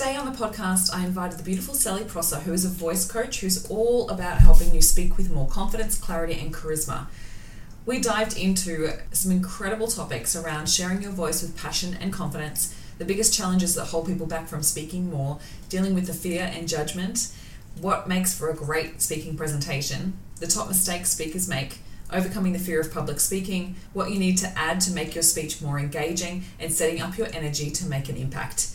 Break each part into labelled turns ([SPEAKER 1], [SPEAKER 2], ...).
[SPEAKER 1] Today on the podcast, I invited the beautiful Sally Prosser, who is a voice coach who's all about helping you speak with more confidence, clarity, and charisma. We dived into some incredible topics around sharing your voice with passion and confidence, the biggest challenges that hold people back from speaking more, dealing with the fear and judgment, what makes for a great speaking presentation, the top mistakes speakers make, overcoming the fear of public speaking, what you need to add to make your speech more engaging, and setting up your energy to make an impact.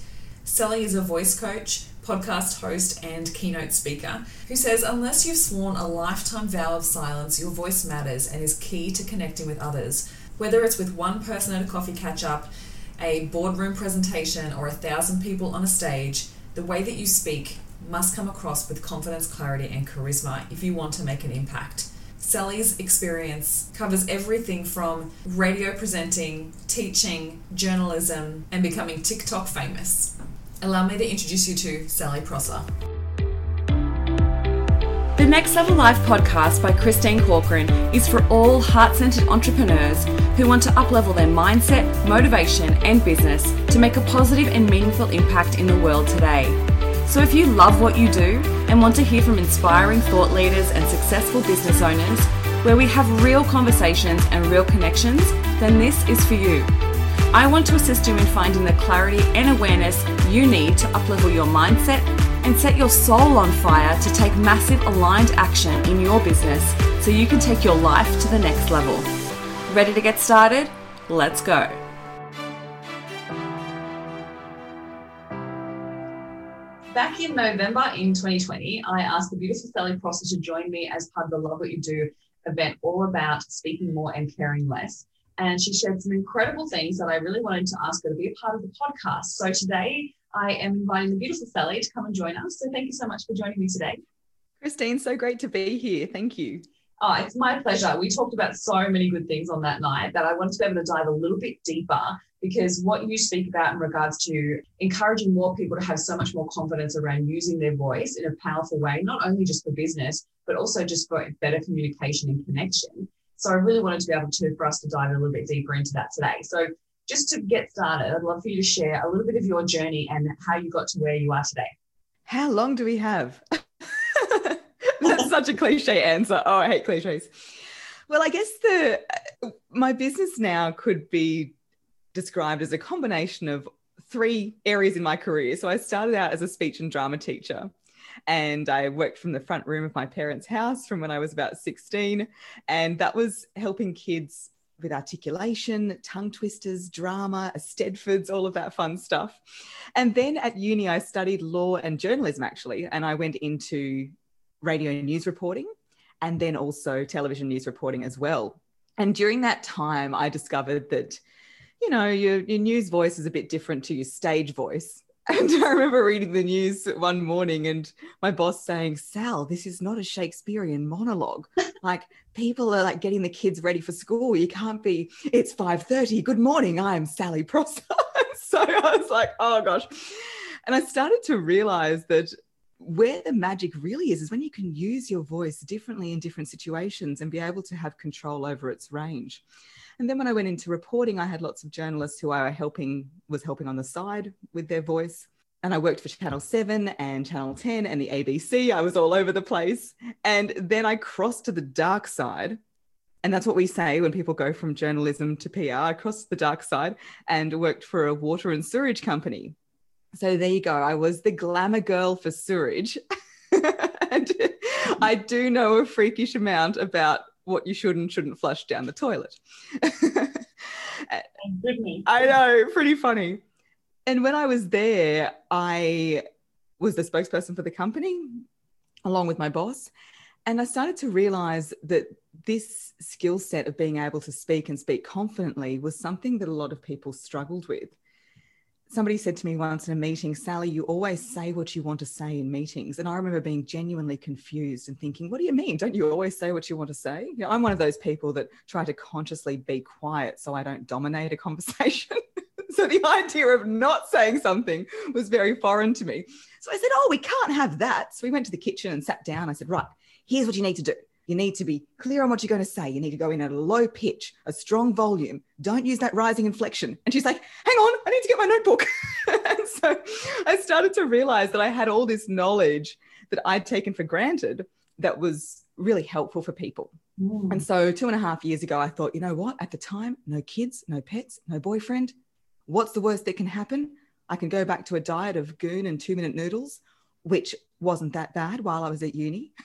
[SPEAKER 1] Sally is a voice coach, podcast host, and keynote speaker who says unless you've sworn a lifetime vow of silence, your voice matters and is key to connecting with others. Whether it's with one person at a coffee catch up, a boardroom presentation, or a thousand people on a stage, the way that you speak must come across with confidence, clarity, and charisma if you want to make an impact. Sally's experience covers everything from radio presenting, teaching, journalism, and becoming TikTok famous. Allow me to introduce you to Sally Prosser. The Next Level Life podcast by Christine Corcoran is for all heart centered entrepreneurs who want to uplevel their mindset, motivation, and business to make a positive and meaningful impact in the world today. So if you love what you do and want to hear from inspiring thought leaders and successful business owners, where we have real conversations and real connections, then this is for you. I want to assist you in finding the clarity and awareness you need to uplevel your mindset and set your soul on fire to take massive aligned action in your business so you can take your life to the next level. Ready to get started? Let's go. Back in November in 2020, I asked the beautiful Sally Prosser to join me as part of the Love What You Do event, all about speaking more and caring less. And she shared some incredible things that I really wanted to ask her to be a part of the podcast. So today, I am inviting the beautiful Sally to come and join us. So thank you so much for joining me today.
[SPEAKER 2] Christine, so great to be here. Thank you.
[SPEAKER 1] Oh, it's my pleasure. We talked about so many good things on that night that I wanted to be able to dive a little bit deeper because what you speak about in regards to encouraging more people to have so much more confidence around using their voice in a powerful way, not only just for business, but also just for better communication and connection. So I really wanted to be able to, for us to dive a little bit deeper into that today. So just to get started, I'd love for you to share a little bit of your journey and how you got to where you are today.
[SPEAKER 2] How long do we have? That's such a cliche answer. Oh, I hate cliches. Well, I guess the uh, my business now could be described as a combination of three areas in my career. So I started out as a speech and drama teacher. And I worked from the front room of my parents' house from when I was about 16. And that was helping kids with articulation, tongue twisters, drama, Eisteddfods, all of that fun stuff. And then at uni, I studied law and journalism actually, and I went into radio news reporting and then also television news reporting as well. And during that time, I discovered that, you know, your, your news voice is a bit different to your stage voice. And I remember reading the news one morning and my boss saying, Sal, this is not a Shakespearean monologue. like people are like getting the kids ready for school. You can't be, it's 5:30. Good morning. I am Sally Prosser. so I was like, oh gosh. And I started to realize that where the magic really is is when you can use your voice differently in different situations and be able to have control over its range. And then when I went into reporting, I had lots of journalists who I were helping was helping on the side with their voice. And I worked for Channel 7 and Channel 10 and the ABC. I was all over the place. And then I crossed to the dark side. And that's what we say when people go from journalism to PR. I crossed the dark side and worked for a water and sewage company. So there you go. I was the glamour girl for sewage. and I do know a freakish amount about what you should and shouldn't flush down the toilet. I know, pretty funny. And when I was there, I was the spokesperson for the company along with my boss. And I started to realize that this skill set of being able to speak and speak confidently was something that a lot of people struggled with somebody said to me once in a meeting, Sally, you always say what you want to say in meetings. And I remember being genuinely confused and thinking, what do you mean? Don't you always say what you want to say? You know, I'm one of those people that try to consciously be quiet so I don't dominate a conversation. so the idea of not saying something was very foreign to me. So I said, oh, we can't have that. So we went to the kitchen and sat down. I said, right, here's what you need to do. You need to be clear on what you're going to say. You need to go in at a low pitch, a strong volume. Don't use that rising inflection. And she's like, hang on, I need to get my notebook. and so I started to realize that I had all this knowledge that I'd taken for granted that was really helpful for people. Mm. And so two and a half years ago, I thought, you know what? At the time, no kids, no pets, no boyfriend. What's the worst that can happen? I can go back to a diet of goon and two minute noodles, which wasn't that bad while I was at uni.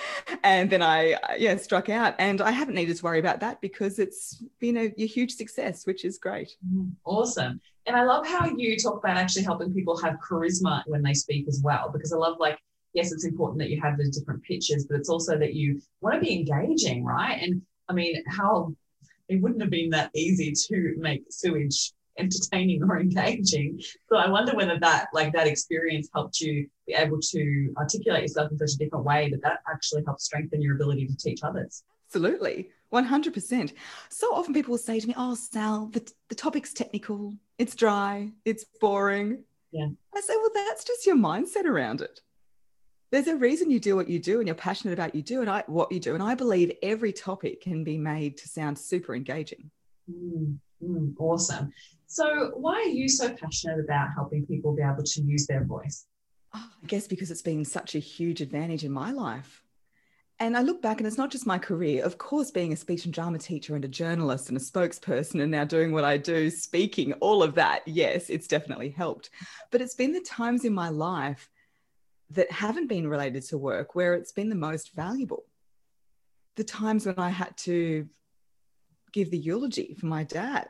[SPEAKER 2] and then I, yeah, struck out. And I haven't needed to worry about that because it's been a, a huge success, which is great.
[SPEAKER 1] Mm, awesome. And I love how you talk about actually helping people have charisma when they speak as well, because I love like, yes, it's important that you have the different pitches, but it's also that you want to be engaging, right? And I mean, how it wouldn't have been that easy to make sewage entertaining or engaging. So I wonder whether that like that experience helped you be able to articulate yourself in such a different way that that actually helps strengthen your ability to teach others.
[SPEAKER 2] Absolutely. 100%. So often people will say to me, Oh, Sal, the, the topic's technical, it's dry, it's boring.
[SPEAKER 1] Yeah.
[SPEAKER 2] I say, Well, that's just your mindset around it. There's a reason you do what you do and you're passionate about you do and I, what you do. And I believe every topic can be made to sound super engaging.
[SPEAKER 1] Mm, mm, awesome. So, why are you so passionate about helping people be able to use their voice?
[SPEAKER 2] Oh, I guess because it's been such a huge advantage in my life. And I look back, and it's not just my career. Of course, being a speech and drama teacher and a journalist and a spokesperson, and now doing what I do, speaking, all of that, yes, it's definitely helped. But it's been the times in my life that haven't been related to work where it's been the most valuable. The times when I had to give the eulogy for my dad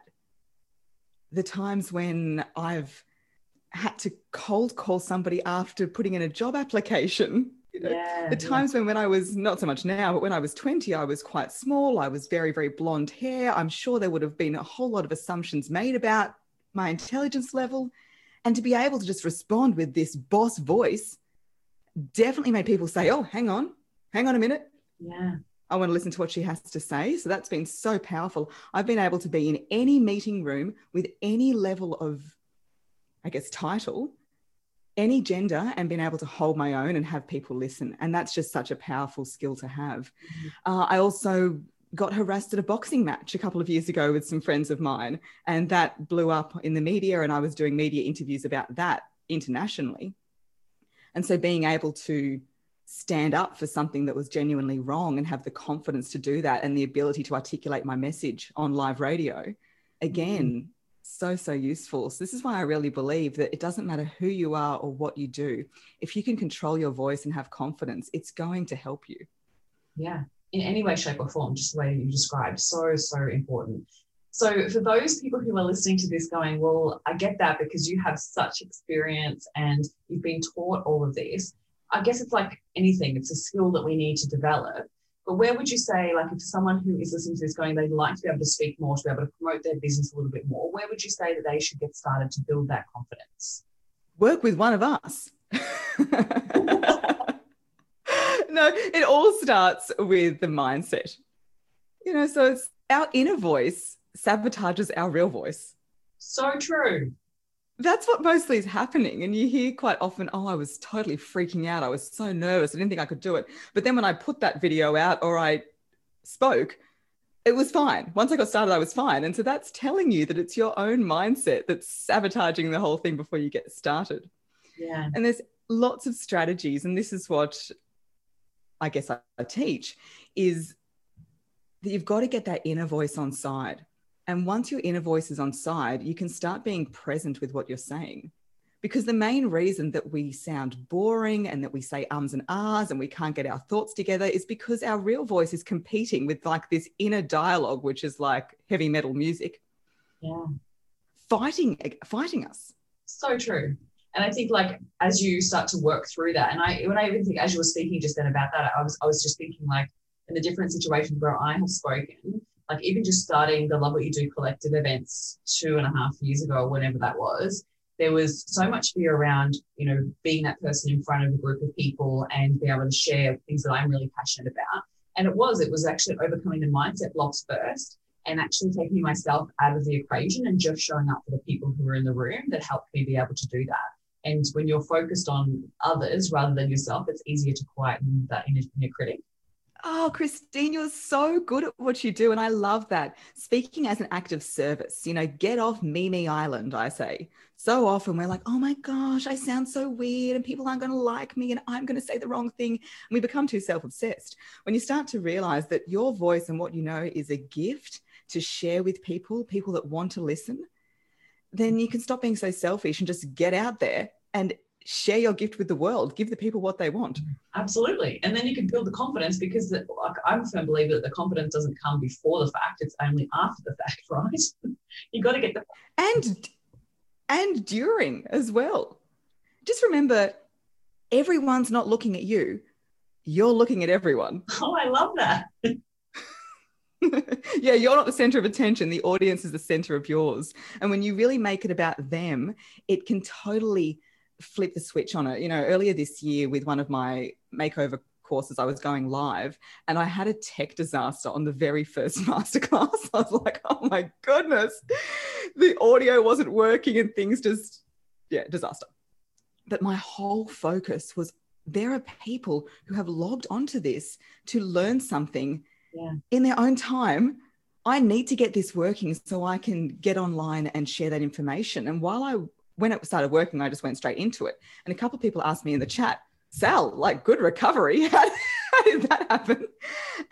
[SPEAKER 2] the times when I've had to cold call somebody after putting in a job application. You know, yeah, the times yeah. when when I was not so much now, but when I was 20, I was quite small. I was very, very blonde hair. I'm sure there would have been a whole lot of assumptions made about my intelligence level. And to be able to just respond with this boss voice definitely made people say, Oh, hang on, hang on a minute.
[SPEAKER 1] Yeah.
[SPEAKER 2] I want to listen to what she has to say. So that's been so powerful. I've been able to be in any meeting room with any level of, I guess, title, any gender, and been able to hold my own and have people listen. And that's just such a powerful skill to have. Mm-hmm. Uh, I also got harassed at a boxing match a couple of years ago with some friends of mine, and that blew up in the media. And I was doing media interviews about that internationally. And so being able to stand up for something that was genuinely wrong and have the confidence to do that and the ability to articulate my message on live radio. Again mm-hmm. so so useful. So this is why i really believe that it doesn't matter who you are or what you do if you can control your voice and have confidence it's going to help you.
[SPEAKER 1] Yeah in any way shape or form just the way you described. So so important. So for those people who are listening to this going well i get that because you have such experience and you've been taught all of this I guess it's like anything, it's a skill that we need to develop. But where would you say, like, if someone who is listening to this going, they'd like to be able to speak more, to be able to promote their business a little bit more, where would you say that they should get started to build that confidence?
[SPEAKER 2] Work with one of us. no, it all starts with the mindset. You know, so it's our inner voice sabotages our real voice.
[SPEAKER 1] So true
[SPEAKER 2] that's what mostly is happening. And you hear quite often, oh, I was totally freaking out. I was so nervous. I didn't think I could do it. But then when I put that video out or I spoke, it was fine. Once I got started, I was fine. And so that's telling you that it's your own mindset that's sabotaging the whole thing before you get started.
[SPEAKER 1] Yeah.
[SPEAKER 2] And there's lots of strategies. And this is what I guess I, teach is that you've got to get that inner voice on side. And once your inner voice is on side, you can start being present with what you're saying. Because the main reason that we sound boring and that we say ums and ahs and we can't get our thoughts together is because our real voice is competing with like this inner dialogue, which is like heavy metal music.
[SPEAKER 1] Yeah.
[SPEAKER 2] Fighting, fighting us.
[SPEAKER 1] So true. And I think like as you start to work through that, and I when I even think as you were speaking just then about that, I was I was just thinking like in the different situations where I have spoken, like even just starting the Love What You Do collective events two and a half years ago, whenever that was, there was so much fear around, you know, being that person in front of a group of people and being able to share things that I'm really passionate about. And it was, it was actually overcoming the mindset blocks first and actually taking myself out of the equation and just showing up for the people who were in the room that helped me be able to do that. And when you're focused on others rather than yourself, it's easier to quieten that inner, inner critic.
[SPEAKER 2] Oh, Christine, you're so good at what you do. And I love that. Speaking as an act of service, you know, get off Mimi Island, I say. So often we're like, oh my gosh, I sound so weird and people aren't going to like me and I'm going to say the wrong thing. And we become too self obsessed. When you start to realize that your voice and what you know is a gift to share with people, people that want to listen, then you can stop being so selfish and just get out there and share your gift with the world. Give the people what they want.
[SPEAKER 1] Mm, absolutely. And then you can build the confidence because the, like, i'm a firm believer that the confidence doesn't come before the fact it's only after the fact right? You got to get the
[SPEAKER 2] and and during as well. Just remember everyone's not looking at you you're looking at everyone.
[SPEAKER 1] Oh i love that.
[SPEAKER 2] Yeah, you're not the center of attention. The audience is the center of yours. And when you really make it about them, it can totally flip the switch on it. You know, earlier this year with one of my makeover courses, I was going live and I had a tech disaster on the very first masterclass. I was like, oh my goodness, the audio wasn't working and things just, yeah, disaster. But my whole focus was there are people who have logged onto this to learn something yeah. in their own time. I need to get this working so I can get online and share that information. And while I when it started working, I just went straight into it. And a couple of people asked me in the chat, Sal, like good recovery. How, did that happen?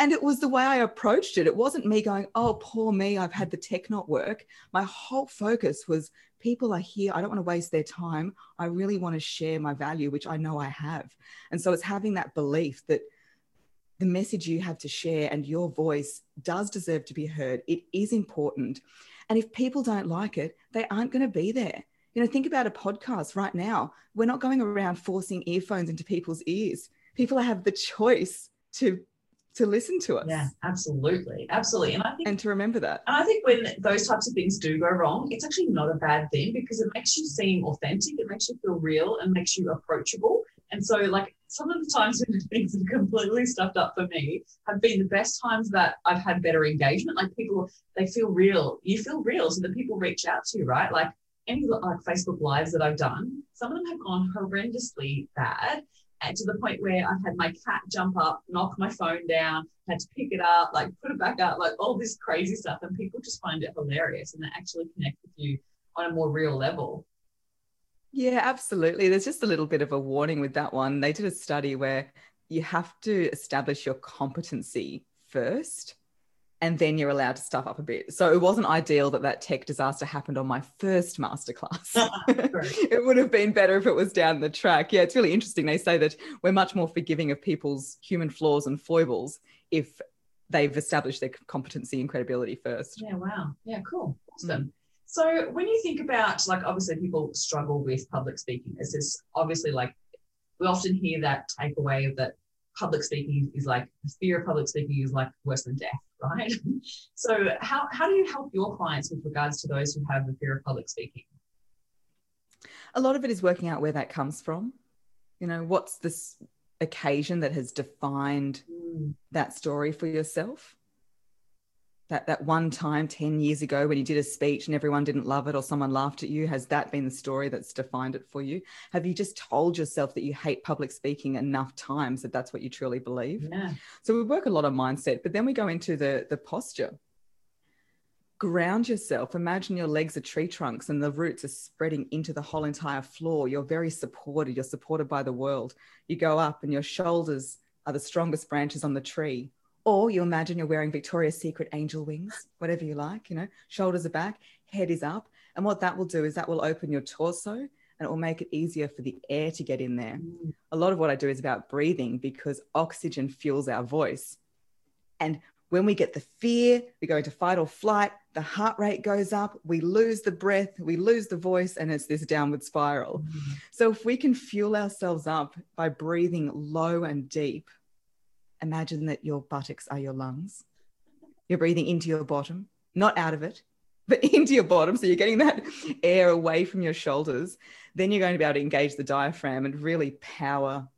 [SPEAKER 2] And it was the way I approached it. It wasn't me going, oh, poor me, I've had the tech not work. My whole focus was people are here. I don't want to waste their time. I really want to share my value, which I know I have. And so it's having that belief that the message you have to share and your voice does deserve to be heard. It is important. And if people don't like it, they aren't going to be there. You know, think about a podcast right now. We're not going around forcing earphones into people's ears. People have the choice to to listen to us.
[SPEAKER 1] Yeah, absolutely. Absolutely. And I think
[SPEAKER 2] and to remember that.
[SPEAKER 1] And I think when those types of things do go wrong, it's actually not a bad thing because it makes you seem authentic, it makes you feel real and makes you approachable. And so like some of the times when things have completely stuffed up for me have been the best times that I've had better engagement. Like people, they feel real. You feel real. So the people reach out to you, right? Like any like Facebook lives that I've done, some of them have gone horrendously bad. And to the point where I've had my cat jump up, knock my phone down, had to pick it up, like put it back up, like all this crazy stuff. And people just find it hilarious and they actually connect with you on a more real level.
[SPEAKER 2] Yeah, absolutely. There's just a little bit of a warning with that one. They did a study where you have to establish your competency first and then you're allowed to stuff up a bit. So it wasn't ideal that that tech disaster happened on my first masterclass. it would have been better if it was down the track. Yeah, it's really interesting. They say that we're much more forgiving of people's human flaws and foibles if they've established their competency and credibility first.
[SPEAKER 1] Yeah, wow. Yeah, cool. Awesome. Mm. So when you think about like obviously people struggle with public speaking, is this obviously like we often hear that takeaway that public speaking is like the fear of public speaking is like worse than death right? so how, how do you help your clients with regards to those who have the fear of public speaking?
[SPEAKER 2] A lot of it is working out where that comes from. You know, what's this occasion that has defined mm. that story for yourself? That that one time 10 years ago when you did a speech and everyone didn't love it or someone laughed at you has that been the story that's defined it for you? Have you just told yourself that you hate public speaking enough times that that's what you truly believe?
[SPEAKER 1] Yeah.
[SPEAKER 2] so we work a lot on mindset but then we go into the the posture. Ground yourself. Imagine your legs are tree trunks and the roots are spreading into the whole entire floor. You're very supported. You're supported by the world. You go up and your shoulders are the strongest branches on the tree or you imagine you're wearing Victoria's Secret angel wings, whatever you like, you know, shoulders are back, head is up. And what that will do is that will open your torso and it will make it easier for the air to get in there. Mm. A lot of what I do is about breathing because oxygen fuels our voice. And when we get the fear, we go into fight or flight, the heart rate goes up, we lose the breath, we lose the voice, and it's this downward spiral. Mm. So, if we can fuel ourselves up by breathing low and deep, imagine that your buttocks are your lungs. You're breathing into your bottom, not out of it, but into your bottom. So you're getting that air away from your shoulders. Then you're going to be able to engage the diaphragm and really power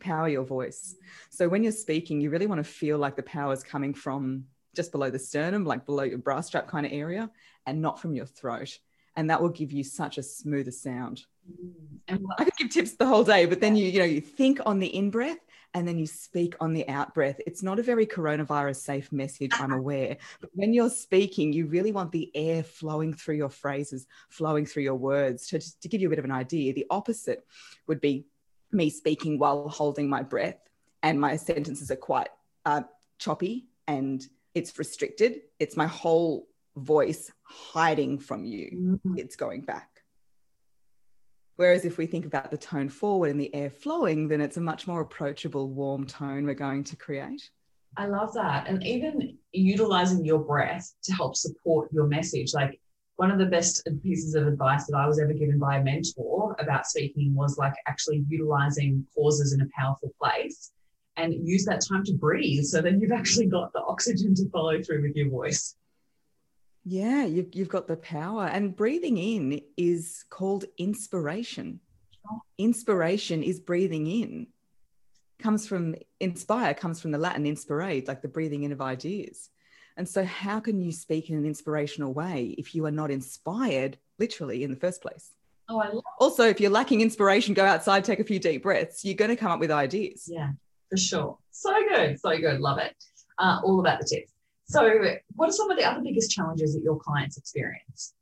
[SPEAKER 2] power your voice. So when you're speaking, you really want to feel like the power is coming from just below the sternum, like below your bra strap kind of area, and not from your throat. And that will give you such a smoother sound. Mm. And I could give tips the whole day, but then you, you know, you think on the in breath and then you speak on the out breath. It's not a very coronavirus safe message, I'm aware. But when you're speaking, you really want the air flowing through your phrases, flowing through your words. To, to give you a bit of an idea, the opposite would be me speaking while holding my breath, and my sentences are quite uh, choppy and it's restricted. It's my whole voice hiding from you, mm-hmm. it's going back. Whereas if we think about the tone forward and the air flowing, then it's a much more approachable, warm tone we're going to create.
[SPEAKER 1] I love that. And even utilizing your breath to help support your message. Like one of the best pieces of advice that I was ever given by a mentor about speaking was like actually utilizing pauses in a powerful place and use that time to breathe so then you've actually got the oxygen to follow through with your voice.
[SPEAKER 2] Yeah, you've, you've got the power. And breathing in is called inspiration. Inspiration is breathing in. Comes from inspire, comes from the Latin inspirate, like the breathing in of ideas. And so, how can you speak in an inspirational way if you are not inspired, literally, in the first place?
[SPEAKER 1] Oh, I love
[SPEAKER 2] also, if you're lacking inspiration, go outside, take a few deep breaths. You're going to come up with ideas.
[SPEAKER 1] Yeah, for sure. So good. So good. Love it. Uh, all about the tips. So, what are some of the other biggest challenges that your clients experience?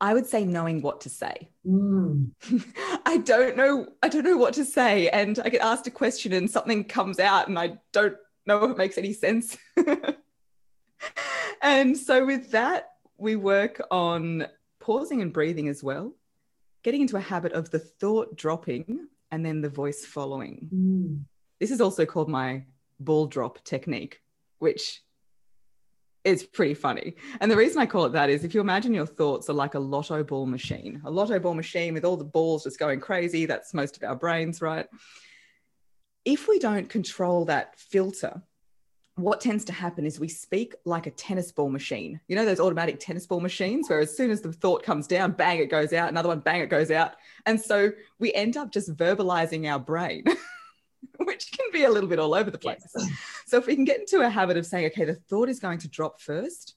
[SPEAKER 2] I would say knowing what to say.
[SPEAKER 1] Mm.
[SPEAKER 2] I don't know. I don't know what to say, and I get asked a question, and something comes out, and I don't know if it makes any sense. and so, with that, we work on pausing and breathing as well, getting into a habit of the thought dropping and then the voice following.
[SPEAKER 1] Mm.
[SPEAKER 2] This is also called my ball drop technique which is pretty funny. And the reason I call it that is if you imagine your thoughts are like a lotto ball machine, a lotto ball machine with all the balls just going crazy, that's most of our brains, right? If we don't control that filter, what tends to happen is we speak like a tennis ball machine. You know, those automatic tennis ball machines where as soon as the thought comes down, bang, it goes out, another one, bang, it goes out. And so we end up just verbalizing our brain. which can be a little bit all over the place. Yes. So if we can get into a habit of saying, okay, the thought is going to drop first,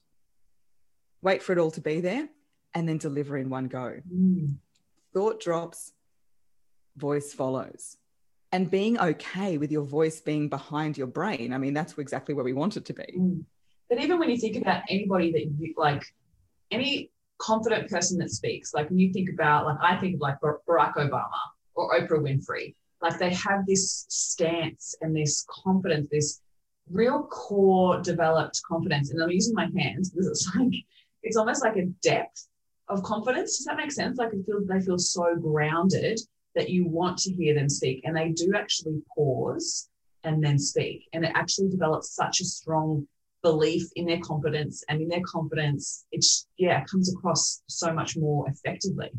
[SPEAKER 2] wait for it all to be there, and then deliver in one go.
[SPEAKER 1] Mm.
[SPEAKER 2] Thought drops, voice follows. And being okay with your voice being behind your brain. I mean, that's exactly where we want it to be.
[SPEAKER 1] Mm. But even when you think about anybody that you like, any confident person that speaks, like when you think about, like, I think of like Barack Obama or Oprah Winfrey, like they have this stance and this confidence, this real core developed confidence. And I'm using my hands because it's like, it's almost like a depth of confidence. Does that make sense? Like it feels, they feel so grounded that you want to hear them speak. And they do actually pause and then speak. And it actually develops such a strong belief in their confidence and in their confidence, it's yeah, it comes across so much more effectively.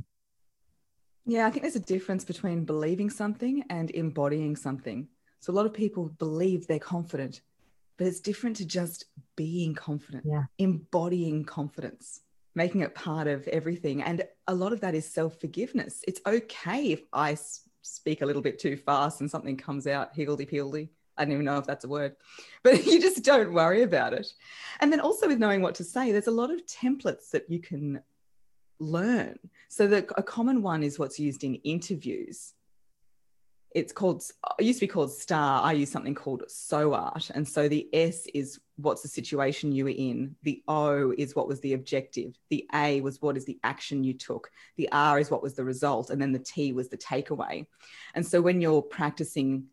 [SPEAKER 2] Yeah, I think there's a difference between believing something and embodying something. So a lot of people believe they're confident, but it's different to just being confident,
[SPEAKER 1] yeah.
[SPEAKER 2] embodying confidence, making it part of everything. And a lot of that is self forgiveness. It's okay if I speak a little bit too fast and something comes out higgledy piggledy. I don't even know if that's a word, but you just don't worry about it. And then also with knowing what to say, there's a lot of templates that you can learn. So the, a common one is what's used in interviews. It's called, it used to be called STAR. I use something called SOART. And so the S is what's the situation you were in. The O is what was the objective. The A was what is the action you took. The R is what was the result. And then the T was the takeaway. And so when you're practicing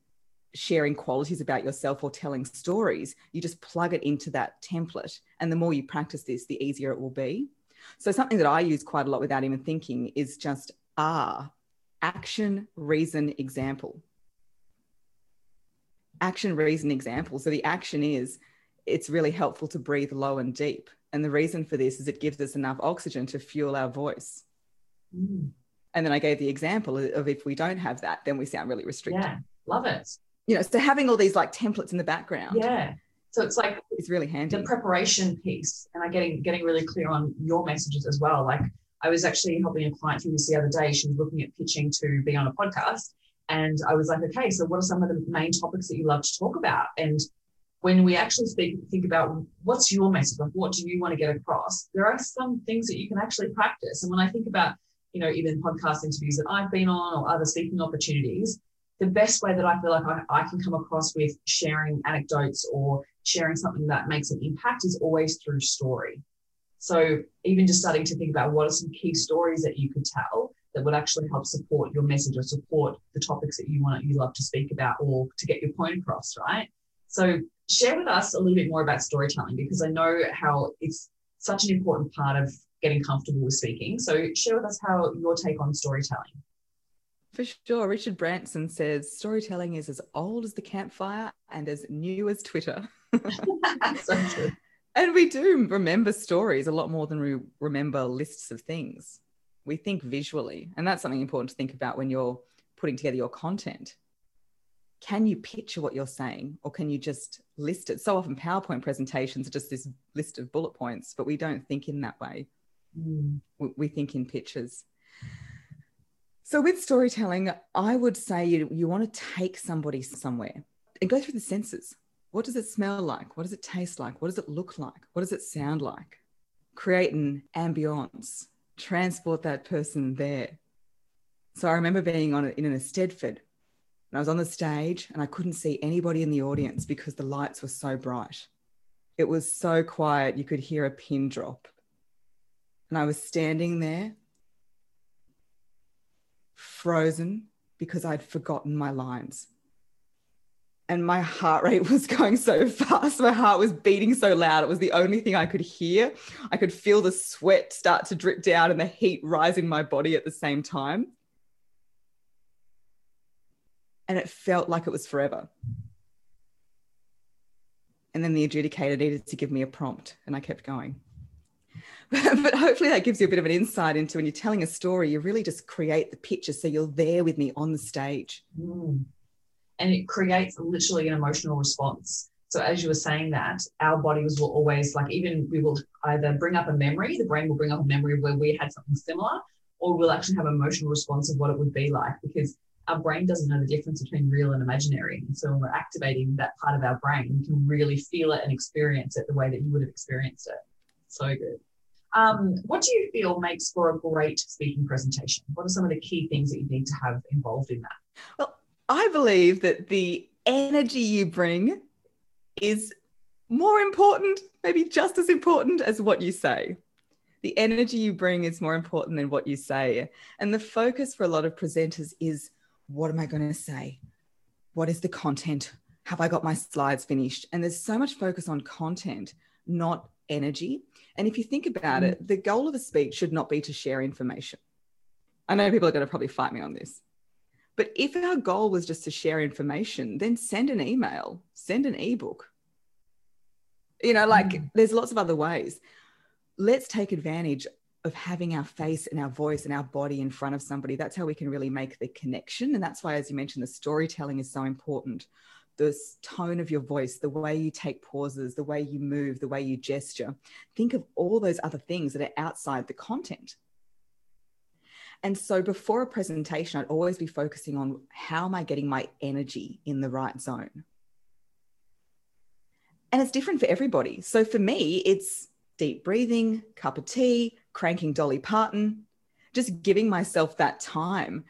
[SPEAKER 2] sharing qualities about yourself or telling stories, you just plug it into that template. And the more you practice this, the easier it will be. So something that I use quite a lot without even thinking is just R, action, reason, example. Action, reason, example. So the action is it's really helpful to breathe low and deep. And the reason for this is it gives us enough oxygen to fuel our voice.
[SPEAKER 1] Mm.
[SPEAKER 2] And then I gave the example of if we don't have that, then we sound really restricted.
[SPEAKER 1] Yeah, love it.
[SPEAKER 2] You know, so having all these like templates in the background.
[SPEAKER 1] Yeah. So it's like
[SPEAKER 2] it's really handy.
[SPEAKER 1] The preparation piece, and I getting getting really clear on your messages as well. Like I was actually helping a client through this the other day. She was looking at pitching to be on a podcast, and I was like, okay, so what are some of the main topics that you love to talk about? And when we actually speak, think about what's your message, like what do you want to get across? There are some things that you can actually practice. And when I think about, you know, even podcast interviews that I've been on or other speaking opportunities, the best way that I feel like I, I can come across with sharing anecdotes or sharing something that makes an impact is always through story. So even just starting to think about what are some key stories that you could tell that would actually help support your message or support the topics that you want you love to speak about or to get your point across, right? So share with us a little bit more about storytelling because I know how it's such an important part of getting comfortable with speaking. So share with us how your take on storytelling.
[SPEAKER 2] For sure. Richard Branson says storytelling is as old as the campfire and as new as Twitter. so true. And we do remember stories a lot more than we remember lists of things. We think visually, and that's something important to think about when you're putting together your content. Can you picture what you're saying, or can you just list it? So often, PowerPoint presentations are just this list of bullet points, but we don't think in that way. Mm. We, we think in pictures. So, with storytelling, I would say you, you want to take somebody somewhere and go through the senses. What does it smell like? What does it taste like? What does it look like? What does it sound like? Create an ambience, transport that person there. So, I remember being on in an Eisteddfod and I was on the stage and I couldn't see anybody in the audience because the lights were so bright. It was so quiet, you could hear a pin drop. And I was standing there frozen because I'd forgotten my lines. And my heart rate was going so fast. My heart was beating so loud. It was the only thing I could hear. I could feel the sweat start to drip down and the heat rise in my body at the same time. And it felt like it was forever. And then the adjudicator needed to give me a prompt, and I kept going. but hopefully that gives you a bit of an insight into when you're telling a story, you really just create the picture so you're there with me on the stage. Mm.
[SPEAKER 1] And it creates literally an emotional response. So as you were saying that, our bodies will always like even we will either bring up a memory, the brain will bring up a memory where we had something similar, or we'll actually have an emotional response of what it would be like because our brain doesn't know the difference between real and imaginary. And so when we're activating that part of our brain, we can really feel it and experience it the way that you would have experienced it. So good. Um, what do you feel makes for a great speaking presentation? What are some of the key things that you need to have involved in that?
[SPEAKER 2] Well, I believe that the energy you bring is more important, maybe just as important as what you say. The energy you bring is more important than what you say. And the focus for a lot of presenters is what am I going to say? What is the content? Have I got my slides finished? And there's so much focus on content, not energy. And if you think about mm. it, the goal of a speech should not be to share information. I know people are going to probably fight me on this. But if our goal was just to share information, then send an email, send an ebook. You know, like mm. there's lots of other ways. Let's take advantage of having our face and our voice and our body in front of somebody. That's how we can really make the connection. And that's why, as you mentioned, the storytelling is so important the tone of your voice, the way you take pauses, the way you move, the way you gesture. Think of all those other things that are outside the content. And so before a presentation, I'd always be focusing on how am I getting my energy in the right zone? And it's different for everybody. So for me, it's deep breathing, cup of tea, cranking Dolly Parton, just giving myself that time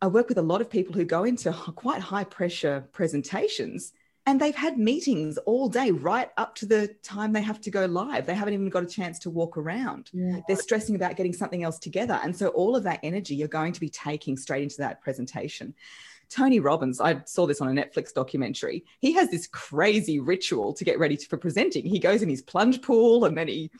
[SPEAKER 2] I work with a lot of people who go into quite high pressure presentations and they've had meetings all day right up to the time they have to go live. They haven't even got a chance to walk around. Yeah. They're stressing about getting something else together. And so all of that energy you're going to be taking straight into that presentation. Tony Robbins, I saw this on a Netflix documentary. He has this crazy ritual to get ready for presenting. He goes in his plunge pool and then he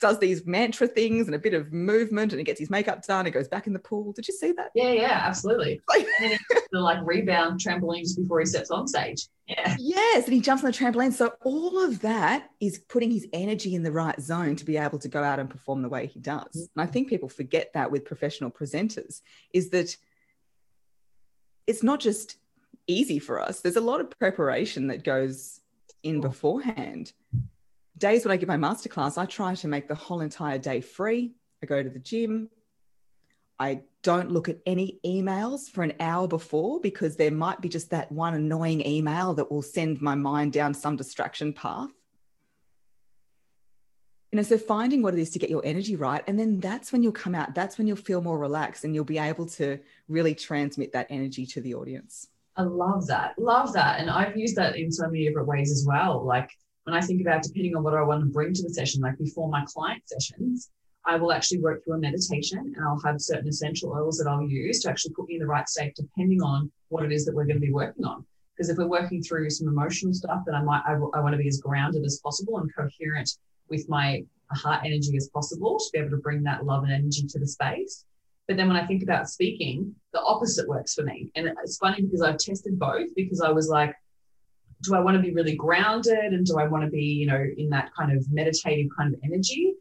[SPEAKER 2] does these mantra things and a bit of movement and he gets his makeup done. He goes back in the pool. Did you see that?
[SPEAKER 1] Yeah, yeah, absolutely. and the like rebound trampoline just before he steps on stage. Yeah.
[SPEAKER 2] Yes, and he jumps on the trampoline. So all of that is putting his energy in the right zone to be able to go out and perform the way he does. Mm-hmm. And I think people forget that with professional presenters is that it's not just easy for us. There's a lot of preparation that goes in beforehand days when I give my masterclass, I try to make the whole entire day free. I go to the gym. I don't look at any emails for an hour before because there might be just that one annoying email that will send my mind down some distraction path. You know, so finding what it is to get your energy right. And then that's when you'll come out, that's when you'll feel more relaxed and you'll be able to really transmit that energy to the audience.
[SPEAKER 1] I love that. Love that. And I've used that in so many different ways as well. Like when I think about depending on what I want to bring to the session, like before my client sessions, I will actually work through a meditation and I'll have certain essential oils that I'll use to actually put me in the right state depending on what it is that we're going to be working on. Because if we're working through some emotional stuff, then I might I, I want to be as grounded as possible and coherent with my heart energy as possible to be able to bring that love and energy to the space. But then when I think about speaking, the opposite works for me. And it's funny because I've tested both because I was like, do I want to be really grounded and do I want to be, you know, in that kind of meditative kind of energy?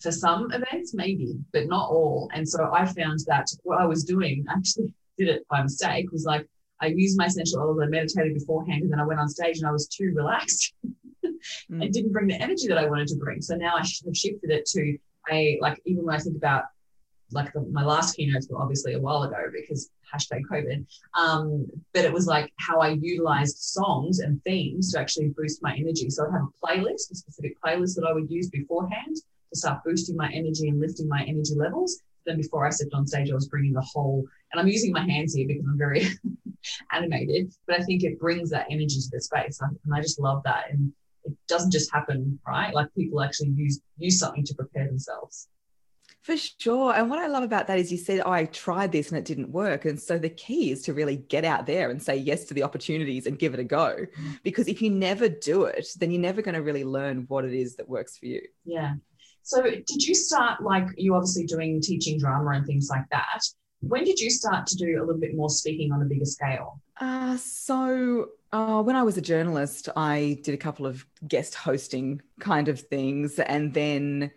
[SPEAKER 1] For some events, maybe, but not all. And so I found that what I was doing, actually did it by mistake, was like I used my essential oils, I meditated beforehand, and then I went on stage and I was too relaxed mm. and didn't bring the energy that I wanted to bring. So now I have shifted it to a like even when I think about like the, my last keynotes were obviously a while ago because hashtag COVID. Um, but it was like how I utilized songs and themes to actually boost my energy. So I'd have a playlist, a specific playlist that I would use beforehand to start boosting my energy and lifting my energy levels. Then before I stepped on stage, I was bringing the whole, and I'm using my hands here because I'm very animated, but I think it brings that energy to the space. And I just love that. And it doesn't just happen, right? Like people actually use use something to prepare themselves.
[SPEAKER 2] For sure. And what I love about that is you said, oh, I tried this and it didn't work. And so the key is to really get out there and say yes to the opportunities and give it a go. Mm-hmm. Because if you never do it, then you're never going to really learn what it is that works for you.
[SPEAKER 1] Yeah. So did you start like you obviously doing teaching drama and things like that? When did you start to do a little bit more speaking on a bigger scale?
[SPEAKER 2] Uh, so uh, when I was a journalist, I did a couple of guest hosting kind of things. And then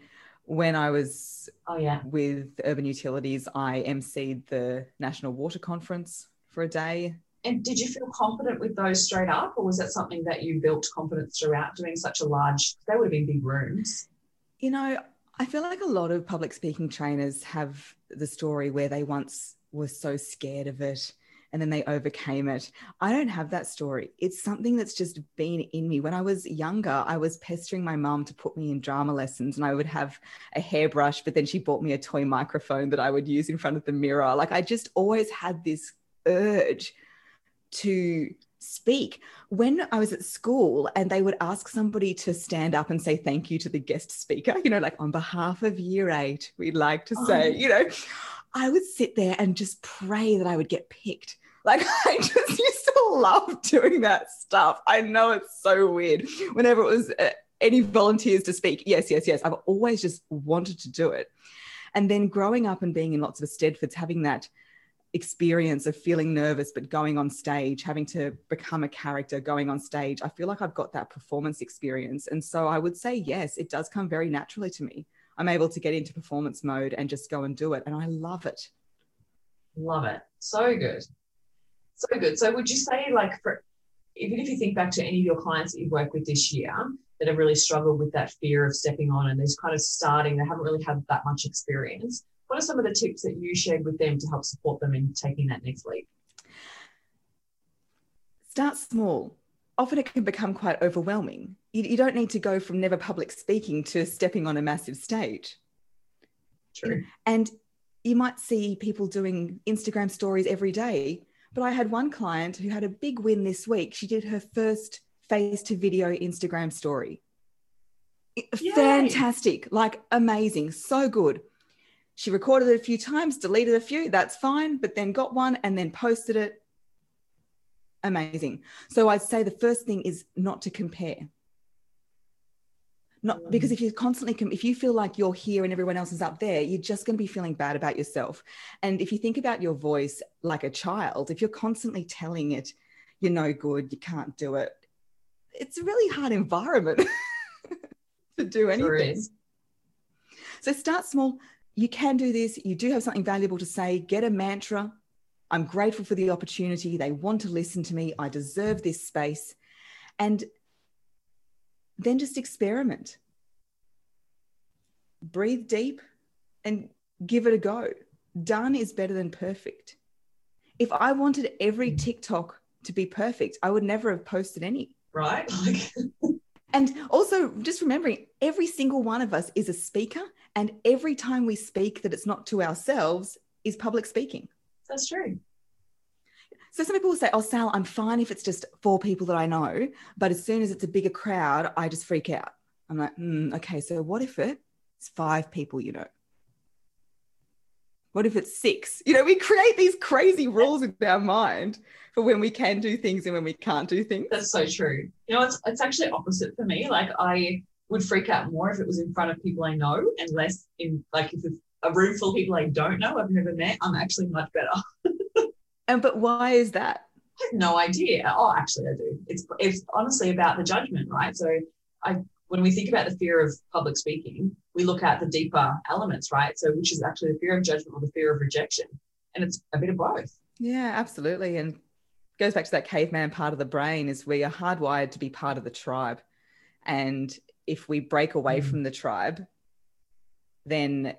[SPEAKER 2] when I was
[SPEAKER 1] oh, yeah.
[SPEAKER 2] with Urban Utilities, I emceed the National Water Conference for a day.
[SPEAKER 1] And did you feel confident with those straight up, or was that something that you built confidence throughout doing such a large? They would have been big rooms.
[SPEAKER 2] You know, I feel like a lot of public speaking trainers have the story where they once were so scared of it and then they overcame it. I don't have that story. It's something that's just been in me. When I was younger, I was pestering my mum to put me in drama lessons and I would have a hairbrush, but then she bought me a toy microphone that I would use in front of the mirror. Like I just always had this urge to speak. When I was at school and they would ask somebody to stand up and say thank you to the guest speaker, you know, like on behalf of year eight, we'd like to say, oh. you know, I would sit there and just pray that I would get picked like I just used to love doing that stuff. I know it's so weird. Whenever it was uh, any volunteers to speak, yes, yes, yes. I've always just wanted to do it. And then growing up and being in lots of Eisteddfods, having that experience of feeling nervous but going on stage having to become a character going on stage i feel like i've got that performance experience and so i would say yes it does come very naturally to me i'm able to get into performance mode and just go and do it and i love it
[SPEAKER 1] love it so good so good. So would you say like for even if you think back to any of your clients that you've worked with this year that have really struggled with that fear of stepping on and they're kind of starting, they haven't really had that much experience. What are some of the tips that you shared with them to help support them in taking that next leap?
[SPEAKER 2] Start small. Often it can become quite overwhelming. You, you don't need to go from never public speaking to stepping on a massive stage.
[SPEAKER 1] True.
[SPEAKER 2] And you might see people doing Instagram stories every day but I had one client who had a big win this week. She did her first face to video Instagram story. Yay. Fantastic, like amazing, so good. She recorded it a few times, deleted a few, that's fine, but then got one and then posted it. Amazing. So I'd say the first thing is not to compare not because if you're constantly if you feel like you're here and everyone else is up there you're just going to be feeling bad about yourself. And if you think about your voice like a child if you're constantly telling it you're no good you can't do it it's a really hard environment to do anything. sure so start small. You can do this. You do have something valuable to say. Get a mantra. I'm grateful for the opportunity. They want to listen to me. I deserve this space. And then just experiment. Breathe deep and give it a go. Done is better than perfect. If I wanted every. TikTok to be perfect, I would never have posted any.
[SPEAKER 1] Right?
[SPEAKER 2] And also, just remembering every single one of us is a speaker, and every time we speak that it's not to ourselves is public speaking.
[SPEAKER 1] That's true.
[SPEAKER 2] So some people will say, "Oh, Sal, I'm fine if it's just four people that I know, but as soon as it's a bigger crowd, I just freak out." I'm like, mm, "Okay, so what if it's five people you know? What if it's six? You know, we create these crazy rules in our mind for when we can do things and when we can't do things.
[SPEAKER 1] That's so true. You know, it's it's actually opposite for me. Like I would freak out more if it was in front of people I know and less in like if it's a room full of people I don't know, I've never met. I'm actually much better.
[SPEAKER 2] And but why is that?
[SPEAKER 1] I have no idea. Oh, actually, I do. It's it's honestly about the judgment, right? So, I when we think about the fear of public speaking, we look at the deeper elements, right? So, which is actually the fear of judgment or the fear of rejection, and it's a bit of both.
[SPEAKER 2] Yeah, absolutely, and goes back to that caveman part of the brain is we are hardwired to be part of the tribe, and if we break away mm. from the tribe, then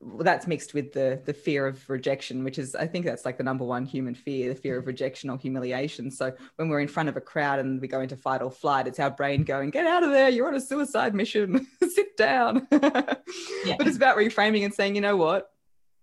[SPEAKER 2] well, that's mixed with the the fear of rejection, which is I think that's like the number one human fear, the fear of mm-hmm. rejection or humiliation. So when we're in front of a crowd and we go into fight or flight, it's our brain going, "Get out of there! You're on a suicide mission. Sit down." yeah. But it's about reframing and saying, you know what,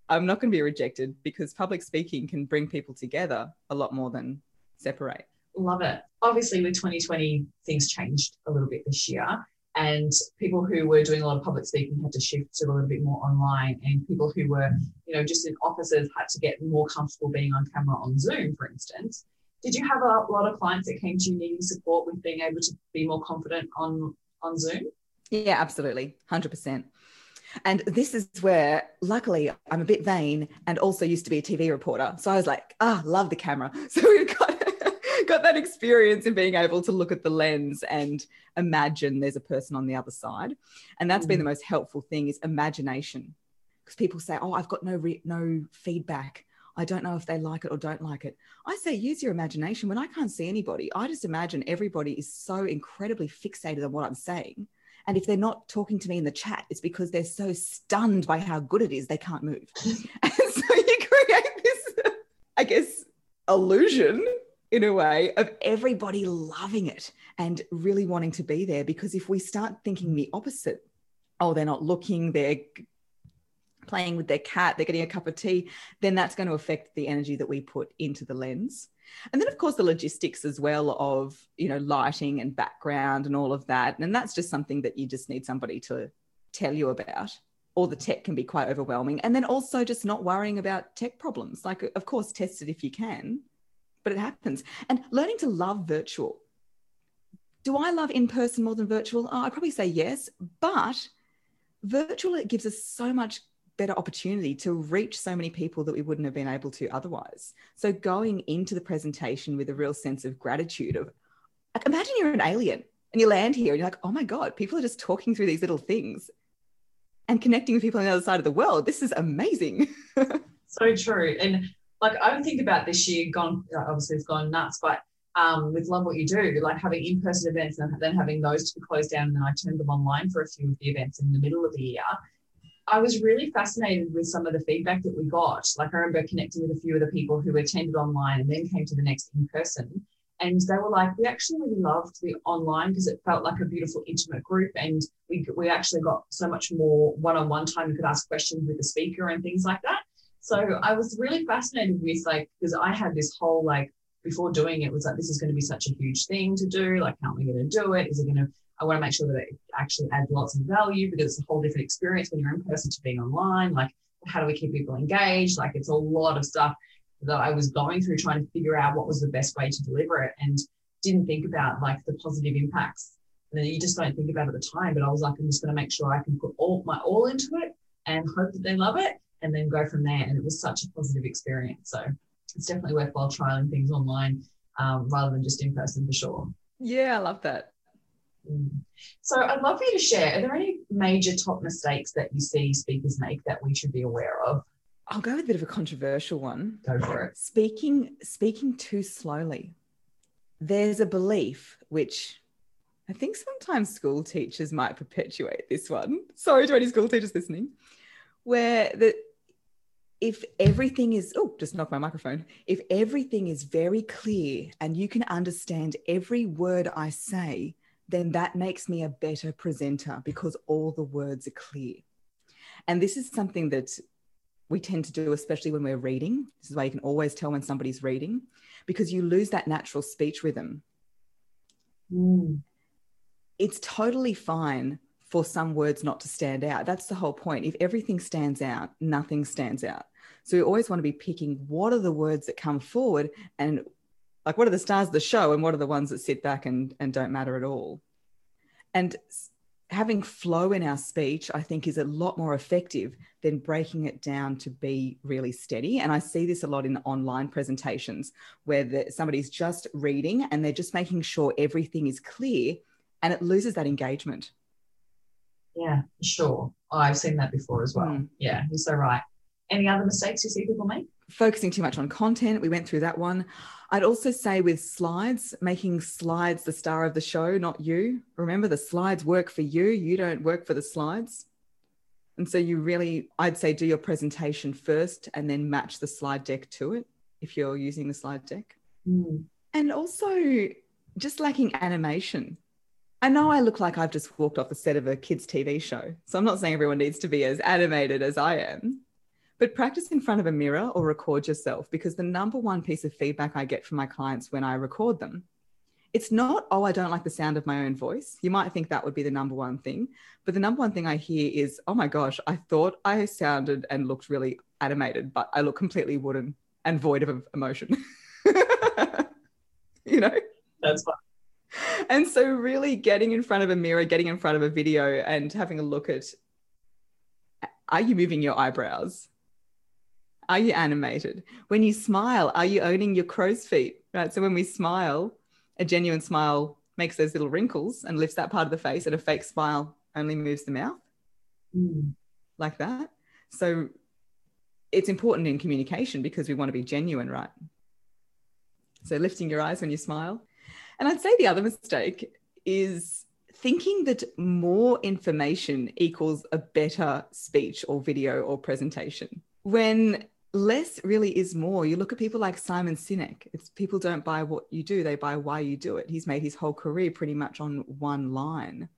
[SPEAKER 2] I'm not going to be rejected because public speaking can bring people together a lot more than separate.
[SPEAKER 1] Love it. Obviously, with 2020, things changed a little bit this year and people who were doing a lot of public speaking had to shift to a little bit more online and people who were you know just in offices had to get more comfortable being on camera on zoom for instance did you have a lot of clients that came to you needing support with being able to be more confident on on zoom
[SPEAKER 2] yeah absolutely 100% and this is where, luckily, I'm a bit vain and also used to be a TV reporter. So I was like, ah, oh, love the camera. So we've got got that experience in being able to look at the lens and imagine there's a person on the other side. And that's mm. been the mm. most helpful thing is imagination. Because people say, "Oh, I've got no re- no feedback. I don't know if they like it or don't like it." I say use your imagination. When I can't see anybody, I just imagine everybody is so incredibly fixated on what I'm saying. And if they're not talking to me in the chat, it's because they're so stunned by how good it is they can't move. and so you create this, I guess, illusion in a way of everybody loving it and really wanting to be there. Because if we start thinking the opposite, oh, they're not looking, they're playing with their cat, they're getting a cup of tea, then that's going to affect the energy that we put into the lens. And then, of course, the logistics as well of, you know, lighting and background and all of that. And that's just something that you just need somebody to tell you about. Or the tech can be quite overwhelming. And then also just not worrying about tech problems. Like, of course, test it if you can but it happens. And learning to love virtual. Do I love in person more than virtual? Oh, I'd probably say yes, but virtual it gives us so much better opportunity to reach so many people that we wouldn't have been able to otherwise. So going into the presentation with a real sense of gratitude of like imagine you're an alien and you land here and you're like, oh my God, people are just talking through these little things and connecting with people on the other side of the world. This is amazing.
[SPEAKER 1] so true. And like I would think about this year gone obviously it's gone nuts, but um, with Love What You Do, like having in-person events and then having those to be closed down and then I turned them online for a few of the events in the middle of the year. I was really fascinated with some of the feedback that we got. Like I remember connecting with a few of the people who attended online and then came to the next in person. And they were like, we actually really loved the online because it felt like a beautiful, intimate group. And we, we actually got so much more one on one time. We could ask questions with the speaker and things like that. So I was really fascinated with like because I had this whole like before doing it was like this is going to be such a huge thing to do. Like, how am I going to do it? Is it going to? I want to make sure that it actually adds lots of value because it's a whole different experience when you're in person to being online. Like, how do we keep people engaged? Like, it's a lot of stuff that I was going through trying to figure out what was the best way to deliver it and didn't think about like the positive impacts. And you just don't think about at the time. But I was like, I'm just going to make sure I can put all my all into it and hope that they love it and then go from there. And it was such a positive experience. So it's definitely worthwhile trialing things online um, rather than just in person for sure.
[SPEAKER 2] Yeah, I love that.
[SPEAKER 1] Mm. So I'd love for you to share. Are there any major top mistakes that you see speakers make that we should be aware of?
[SPEAKER 2] I'll go with a bit of a controversial one.
[SPEAKER 1] Go for it.
[SPEAKER 2] Speaking speaking too slowly. There's a belief which I think sometimes school teachers might perpetuate this one. Sorry to any school teachers listening, where the if everything is oh just knock my microphone if everything is very clear and you can understand every word i say then that makes me a better presenter because all the words are clear. And this is something that we tend to do, especially when we're reading. This is why you can always tell when somebody's reading because you lose that natural speech rhythm.
[SPEAKER 1] Mm.
[SPEAKER 2] It's totally fine for some words not to stand out. That's the whole point. If everything stands out, nothing stands out. So we always want to be picking what are the words that come forward and like what are the stars of the show and what are the ones that sit back and, and don't matter at all. And having flow in our speech, I think, is a lot more effective than breaking it down to be really steady. And I see this a lot in online presentations where the, somebody's just reading and they're just making sure everything is clear and it loses that engagement.
[SPEAKER 1] Yeah, sure. Oh, I've seen that before as well. Mm. Yeah, you're so right. Any other mistakes you see people make?
[SPEAKER 2] Focusing too much on content. We went through that one. I'd also say with slides, making slides the star of the show, not you. Remember, the slides work for you, you don't work for the slides. And so you really, I'd say, do your presentation first and then match the slide deck to it if you're using the slide deck.
[SPEAKER 1] Mm.
[SPEAKER 2] And also just lacking animation. I know I look like I've just walked off the set of a kids' TV show. So I'm not saying everyone needs to be as animated as I am, but practice in front of a mirror or record yourself because the number one piece of feedback I get from my clients when I record them, it's not, oh, I don't like the sound of my own voice. You might think that would be the number one thing. But the number one thing I hear is, oh my gosh, I thought I sounded and looked really animated, but I look completely wooden and void of emotion. you know?
[SPEAKER 1] That's fine
[SPEAKER 2] and so really getting in front of a mirror getting in front of a video and having a look at are you moving your eyebrows are you animated? When you smile are you owning your crow's feet? Right so when we smile a genuine smile makes those little wrinkles and lifts that part of the face and a fake smile only moves the mouth.
[SPEAKER 1] Mm.
[SPEAKER 2] like that. So it's important in communication because we want to be genuine right? So lifting your eyes when you smile. And I'd say the other mistake is thinking that more information equals a better speech or video or presentation. When less really is more. You look at people like Simon Sinek. It's people don't buy what you do, they buy why you do it. He's made his whole career pretty much on one line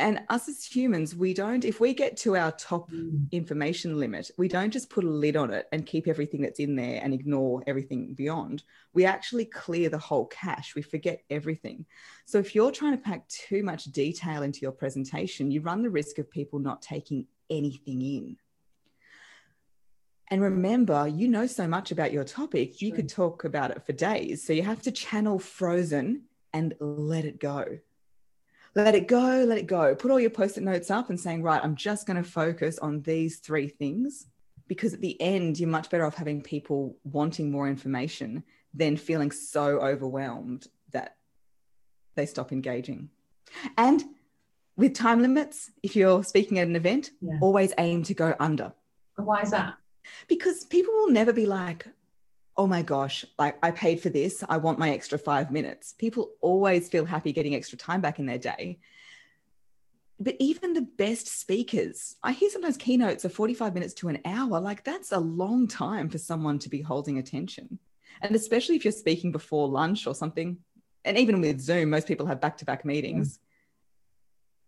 [SPEAKER 2] and us as humans we don't if we get to our top mm. information limit we don't just put a lid on it and keep everything that's in there and ignore everything beyond we actually clear the whole cache we forget everything so if you're trying to pack too much detail into your presentation you run the risk of people not taking anything in and remember, you know so much about your topic, you could talk about it for days. So you have to channel frozen and let it go let it go, let it go. Put all your post it notes up and saying, right, I'm just going to focus on these three things. Because at the end, you're much better off having people wanting more information than feeling so overwhelmed that they stop engaging. And with time limits, if you're speaking at an event, yeah. always aim to go under.
[SPEAKER 1] Why is that?
[SPEAKER 2] Because people will never be like, oh my gosh, like I paid for this. I want my extra five minutes. People always feel happy getting extra time back in their day. But even the best speakers, I hear sometimes keynotes are 45 minutes to an hour. Like that's a long time for someone to be holding attention. And especially if you're speaking before lunch or something. And even with Zoom, most people have back to back meetings. Mm.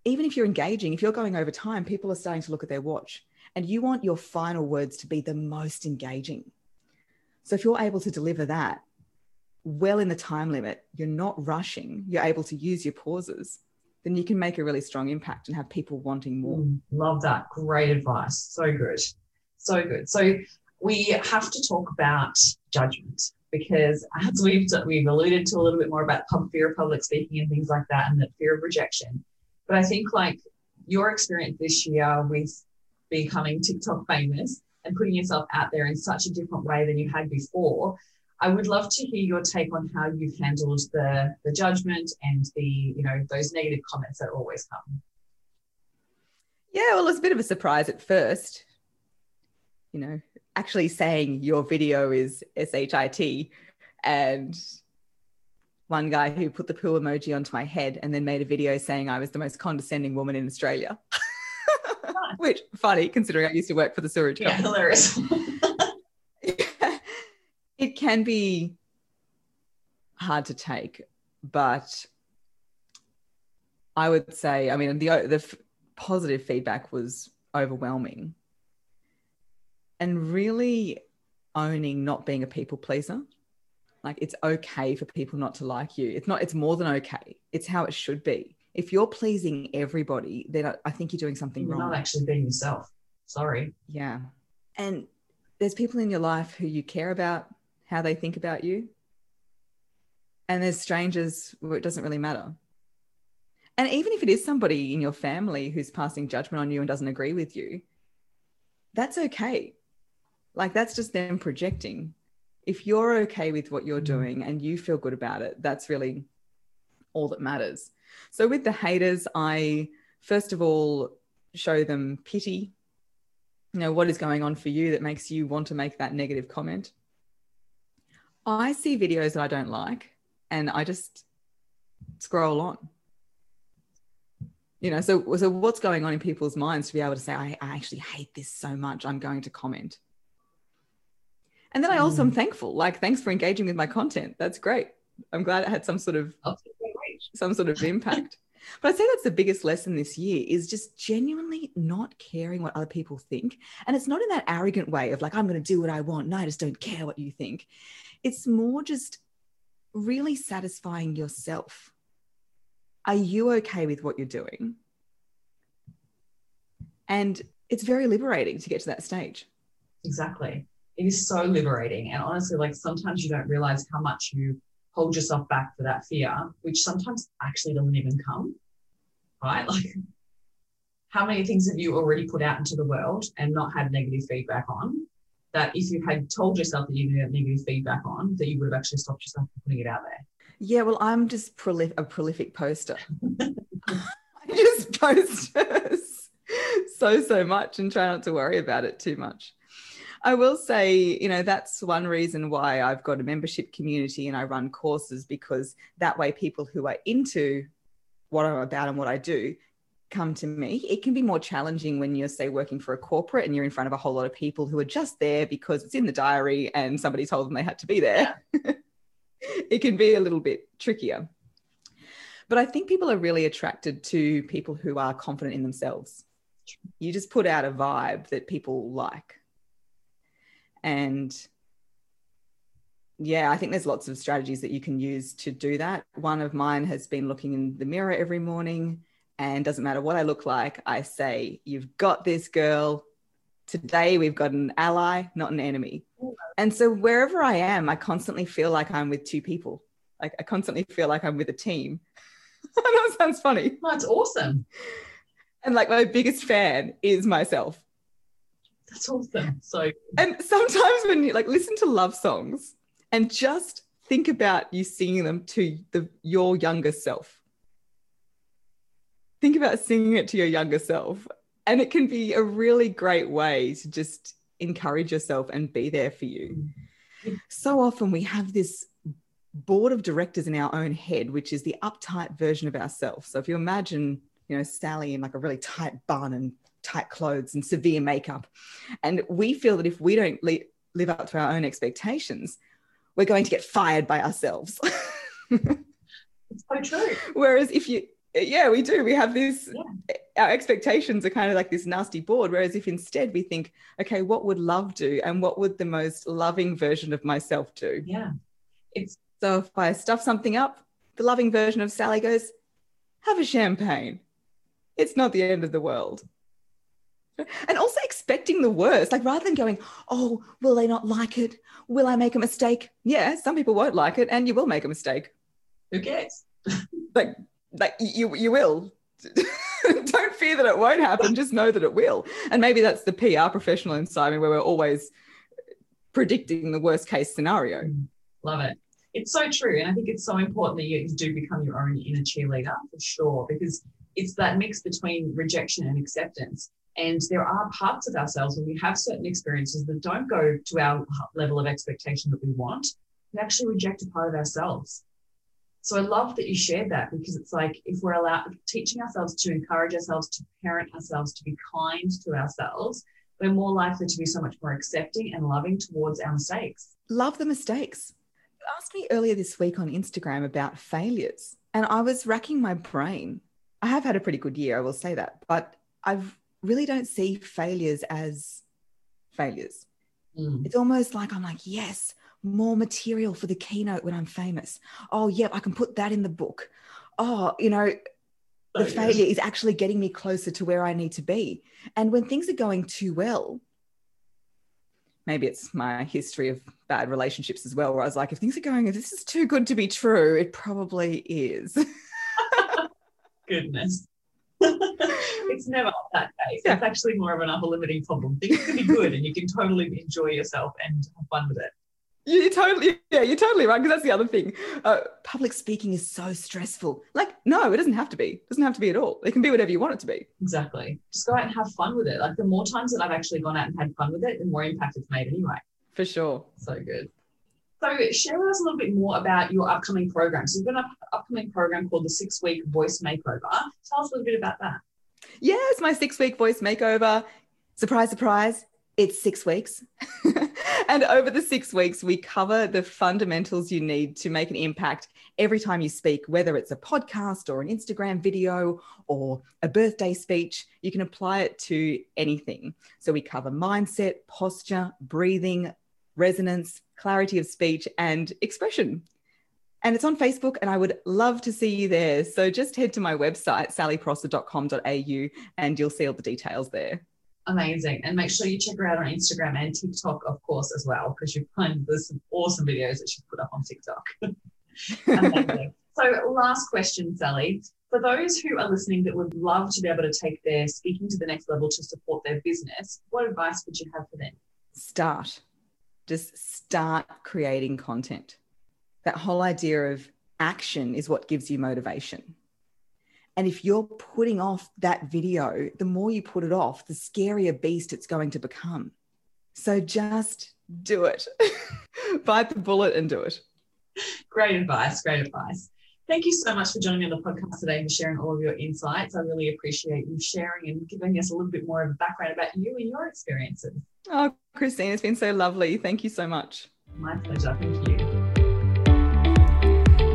[SPEAKER 2] Even if you're engaging, if you're going over time, people are starting to look at their watch. And you want your final words to be the most engaging so if you're able to deliver that well in the time limit, you're not rushing, you're able to use your pauses, then you can make a really strong impact and have people wanting more. Mm,
[SPEAKER 1] love that. Great advice. So good. So good. So we have to talk about judgment because as we've we've alluded to a little bit more about fear of public speaking and things like that and the fear of rejection. But I think like your experience this year with becoming TikTok famous and putting yourself out there in such a different way than you had before. I would love to hear your take on how you've handled the the judgment and the you know those negative comments that always come.
[SPEAKER 2] Yeah, well, it's a bit of a surprise at first. You know, actually saying your video is shit, and one guy who put the pool emoji onto my head and then made a video saying I was the most condescending woman in Australia. Which funny considering I used to work for the sewage
[SPEAKER 1] yeah, hilarious.
[SPEAKER 2] it can be hard to take, but I would say, I mean, the the f- positive feedback was overwhelming, and really owning not being a people pleaser. Like it's okay for people not to like you. It's not. It's more than okay. It's how it should be. If you're pleasing everybody, then I, think you're doing something wrong.
[SPEAKER 1] You're
[SPEAKER 2] wrong.
[SPEAKER 1] not actually being yourself. Sorry.
[SPEAKER 2] Yeah. And there's people in your life who you care about how they think about you. And there's strangers where it doesn't really matter. And even if it is somebody in your family who's passing judgment on you and doesn't agree with you, that's okay. Like that's just them projecting. If you're okay with what you're
[SPEAKER 1] Mhm.
[SPEAKER 2] doing and you feel good about it, that's really all that matters. So with the haters, I first of all show them pity. You know, what is going on for you that makes you want to make that negative comment? I see videos that I don't like and I just scroll on. You know, so so what's going on in people's minds to be able to say, I, I actually hate this so much, I'm going to comment. And then I also am mm. thankful, like, thanks for engaging with my content. That's great. I'm glad it had some sort of
[SPEAKER 1] I'll take that away.
[SPEAKER 2] some sort of impact. but I'd say that's the biggest lesson this year is just genuinely not caring what other people think. And it's not in that arrogant way of like, I'm going to do what I want. No, I just don't care what you think. It's more just really satisfying yourself. Are you okay with what you're doing? And it's very liberating to get to that stage.
[SPEAKER 1] Exactly. It is so liberating. And honestly, like sometimes you don't realize how much you hold yourself back for that fear, which sometimes actually doesn't even come. Right? Like, how many things have you already put out into the world and not had negative feedback on? That if you had told yourself that you had negative feedback on, that you would have actually stopped yourself from putting it out there.
[SPEAKER 2] Yeah, well, I'm just prolif- a prolific poster. I just post so, so much and try not to worry about it too much. I will say, you know, that's one reason why I've got a membership community and I run courses because that way people who are into what I'm about and what I do come to me. It can be more challenging when you're, say, working for a corporate and you're in front of a whole lot of people who are just there because it's in the diary and somebody told them they had to be there. it can be a little bit trickier. But I think people are really attracted to people who are confident in themselves. You just put out a vibe that people like. And yeah, I think there's lots of strategies that you can use to do that. One of mine has been looking in the mirror every morning, and doesn't matter what I look like, I say, You've got this, girl. Today we've got an ally, not an enemy. And so wherever I am, I constantly feel like I'm with two people. Like I constantly feel like I'm with a team. It sounds funny.
[SPEAKER 1] That's awesome.
[SPEAKER 2] And like my biggest fan is myself.
[SPEAKER 1] That's awesome. So
[SPEAKER 2] And sometimes when you like listen to love songs and just think about you singing them to the your younger self. Think about singing it to your younger self. And it can be a really great way to just encourage yourself and be there for you. So often we have this board of directors in our own head, which is the uptight version of ourselves. So if you imagine, you know, Sally in like a really tight bun and tight clothes and severe makeup, and we feel that if we don't li- live up to our own expectations, we're going to get fired by ourselves.
[SPEAKER 1] it's so true.
[SPEAKER 2] Whereas if you, yeah, we do. We have this,
[SPEAKER 1] Yeah.
[SPEAKER 2] our expectations are kind of like this nasty board. Whereas if instead we think, okay, what would love do? And what would the most loving version of myself do?
[SPEAKER 1] Yeah. It's
[SPEAKER 2] So if I stuff something up, the loving version of Sally goes, have a champagne. It's not the end of the world. And also expecting the worst, like rather than going, oh, will they not like it? Will I make a mistake? Yeah, some people won't like it and you will make a mistake.
[SPEAKER 1] who cares?
[SPEAKER 2] Like, like you, you will. Don't fear that it won't happen. Just know that it will. And maybe that's the PR professional inside me where we're always predicting the worst case scenario.
[SPEAKER 1] Mm, love it. It's so true. And I think it's so important that you do become your own inner cheerleader for sure, because it's that mix between rejection and acceptance. And there are parts of ourselves when we have certain experiences that don't go to our level of expectation that we want, we actually reject a part of ourselves. So I love that you shared that because it's like if we're allowed teaching ourselves to encourage ourselves, to parent ourselves, to be kind to ourselves, we're more likely to be so much more accepting and loving towards our mistakes.
[SPEAKER 2] love the mistakes. You asked me earlier this week on Instagram about failures, and I was racking my brain. I have had a pretty good year, I will say that, but I really don't see failures as failures. Mm. It's almost like I'm like, yes, more material for the keynote when I'm famous. Oh, yep, I can put that in the book. Oh, you know, the failure is actually getting me closer to where I need to be. And when things are going too well, maybe it's my history of bad relationships as well, where I was like, if things are going, if this is too good to be true, it probably is.
[SPEAKER 1] Goodness. It's never that case. Yeah. It's actually more of an upper limiting problem. Things can be good and you can totally enjoy yourself and have fun with it.
[SPEAKER 2] You're totally, yeah, you're totally right. Because that's the other thing. Uh, public speaking is so stressful. Like, no, it doesn't have to be. It doesn't have to be at all. It can be whatever you want it to be.
[SPEAKER 1] Exactly. Just go out and have fun with it. Like, the more times that I've actually gone out and had fun with it, the more impact it's made anyway.
[SPEAKER 2] For sure.
[SPEAKER 1] So good. So, share with us a little bit more about your upcoming program. So, you've got an upcoming program called the Six Week Voice Makeover. Tell us a little bit about that.
[SPEAKER 2] Yes, my six week voice makeover. Surprise, surprise it's six weeks. and over the six weeks, we cover the fundamentals you need to make an impact every time you speak, whether it's a podcast or an Instagram video or a birthday speech. You can apply it to anything. So we cover mindset, posture, breathing, resonance, clarity of speech, and expression. And it's on Facebook, and I would love to see you there. So just head to my website, sallyprosser.com.au, and you'll see all the details there
[SPEAKER 1] amazing. And make sure you check her out on Instagram and TikTok, of course, as well, because you find there's some awesome videos that she's put up on TikTok. so, last question, Sally. For those who are listening that would love to be able to take their speaking to the next level to support their business, what advice would you have for them?
[SPEAKER 2] Start. Just start creating content. That whole idea of action is what gives you motivation. And if you're putting off that video, the more you put it off, the scarier beast it's going to become. So just do it. Bite the bullet and do it.
[SPEAKER 1] Great advice. Great advice. Thank you so much for joining me on the podcast today and sharing all of your insights. I really appreciate you sharing and giving us a little bit more of a background about you and your experiences.
[SPEAKER 2] Oh, Christine, it's been so lovely. Thank you so much.
[SPEAKER 1] My pleasure. Thank you.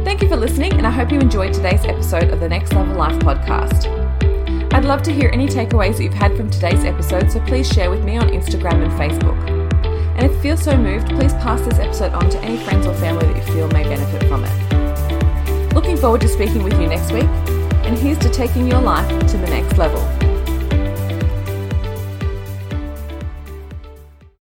[SPEAKER 3] Thank you for listening, and I hope you enjoyed today's episode of the Next Level Life podcast. I'd love to hear any takeaways that you've had from today's episode, so please share with me on Instagram and Facebook. And if you feel so moved, please pass this episode on to any friends or family that you feel may benefit from it. Looking forward to speaking with you next week, and here's to taking your life to the next level.